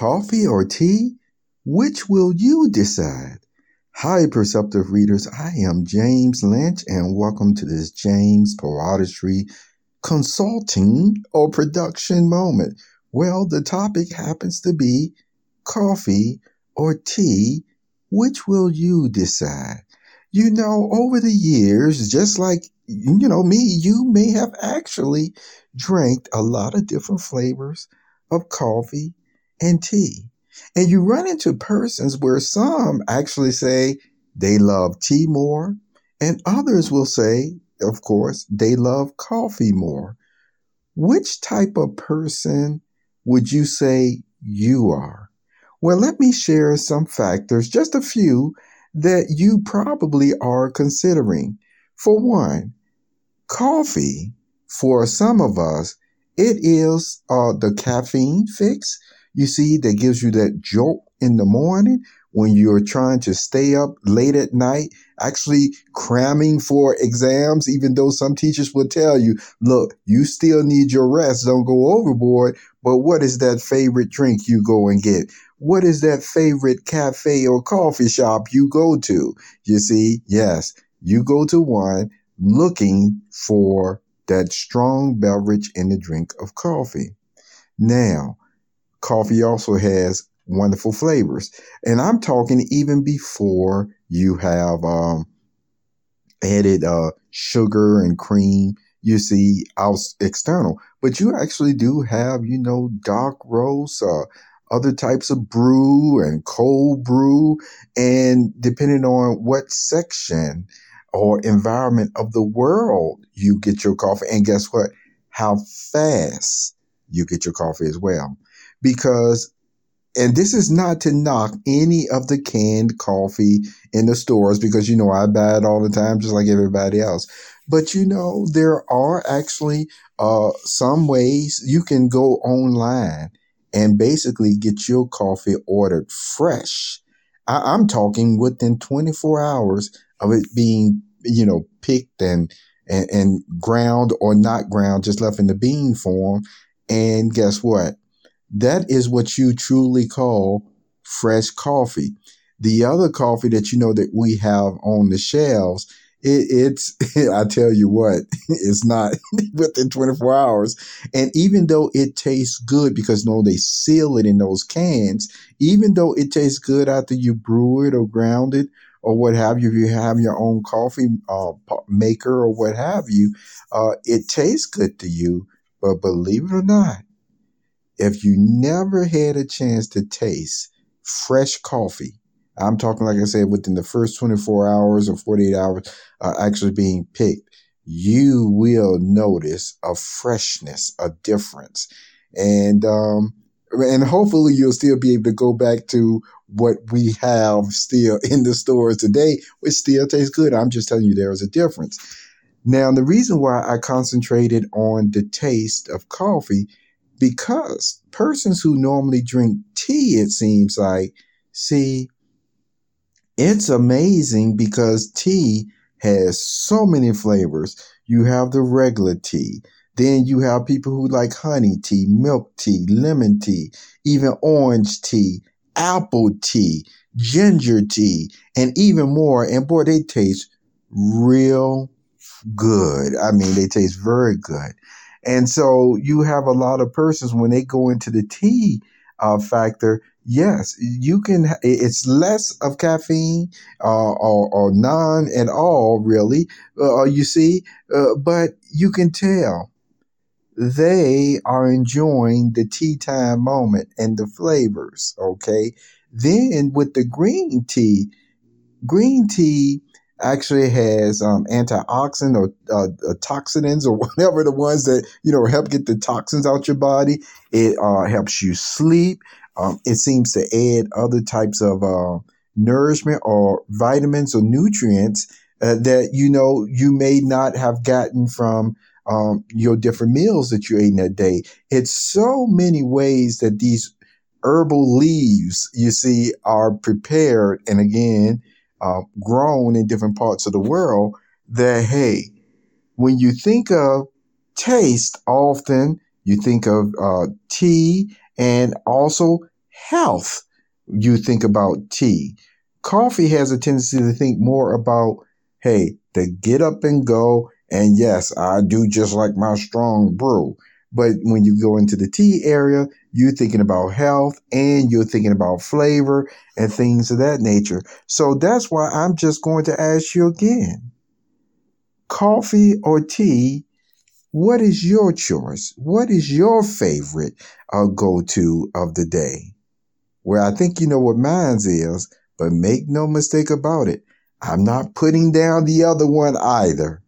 Coffee or tea? Which will you decide? Hi, perceptive readers. I am James Lynch, and welcome to this James PoeArtistry consulting or production moment. Well, the topic happens to be coffee or tea. Which will you decide? You know, over the years, just like, you know, me, you may have actually drank a lot of different flavors of coffee and tea. And you run into persons where some actually say they love tea more, and others will say, of course, they love coffee more. Which type of person would you say you are? Well, let me share some factors, just a few, that you probably are considering. For one, coffee, for some of us, it is uh, the caffeine fix you see, that gives you that jolt in the morning when you're trying to stay up late at night, actually cramming for exams, even though some teachers will tell you, look, you still need your rest, don't go overboard. But what is that favorite drink you go and get? What is that favorite cafe or coffee shop you go to? You see, yes, you go to one looking for that strong beverage in the drink of coffee. Now, coffee also has wonderful flavors. And I'm talking even before you have um, added uh, sugar and cream, you see, out external. But you actually do have, you know, dark roast, uh, other types of brew and cold brew. And depending on what section or environment of the world you get your coffee. And guess what? How fast you get your coffee as well because and this is not to knock any of the canned coffee in the stores because you know I buy it all the time just like everybody else. But you know there are actually uh, some ways you can go online and basically get your coffee ordered fresh. I- I'm talking within 24 hours of it being you know picked and and, and ground or not ground, just left in the bean form. And guess what? That is what you truly call fresh coffee. The other coffee that you know that we have on the shelves, it, it's, I tell you what, it's not within 24 hours. And even though it tastes good because no, they seal it in those cans, even though it tastes good after you brew it or ground it or what have you, if you have your own coffee uh, maker or what have you, uh, it tastes good to you. But believe it or not, if you never had a chance to taste fresh coffee, I'm talking, like I said, within the first 24 hours or 48 hours uh, actually being picked, you will notice a freshness, a difference. And, um, and hopefully you'll still be able to go back to what we have still in the stores today, which still tastes good. I'm just telling you there is a difference. Now, the reason why I concentrated on the taste of coffee because persons who normally drink tea, it seems like, see, it's amazing because tea has so many flavors. You have the regular tea. Then you have people who like honey tea, milk tea, lemon tea, even orange tea, apple tea, ginger tea, and even more. And boy, they taste real good. I mean, they taste very good. And so you have a lot of persons when they go into the tea uh, factor. Yes, you can. It's less of caffeine uh, or, or none at all, really. Uh, you see, uh, but you can tell they are enjoying the tea time moment and the flavors. Okay. Then with the green tea, green tea actually has um, antioxidant or uh, uh, toxins or whatever the ones that you know help get the toxins out your body. It uh, helps you sleep. Um, it seems to add other types of uh, nourishment or vitamins or nutrients uh, that you know you may not have gotten from um, your different meals that you ate in that day. It's so many ways that these herbal leaves you see are prepared, and again uh, grown in different parts of the world that, hey, when you think of taste, often you think of uh, tea and also health, you think about tea. Coffee has a tendency to think more about, hey, the get up and go. And yes, I do just like my strong brew. But when you go into the tea area, you're thinking about health and you're thinking about flavor and things of that nature. So that's why I'm just going to ask you again coffee or tea? What is your choice? What is your favorite uh, go to of the day? Well, I think you know what mine's is, but make no mistake about it. I'm not putting down the other one either.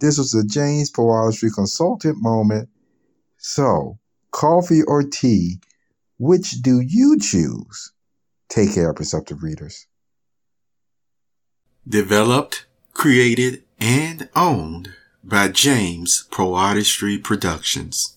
This was a James PoeArtistry consultant moment. So, coffee or tea, which do you choose? Take care, perceptive readers. Developed, created, and owned by James PoeArtistry Productions.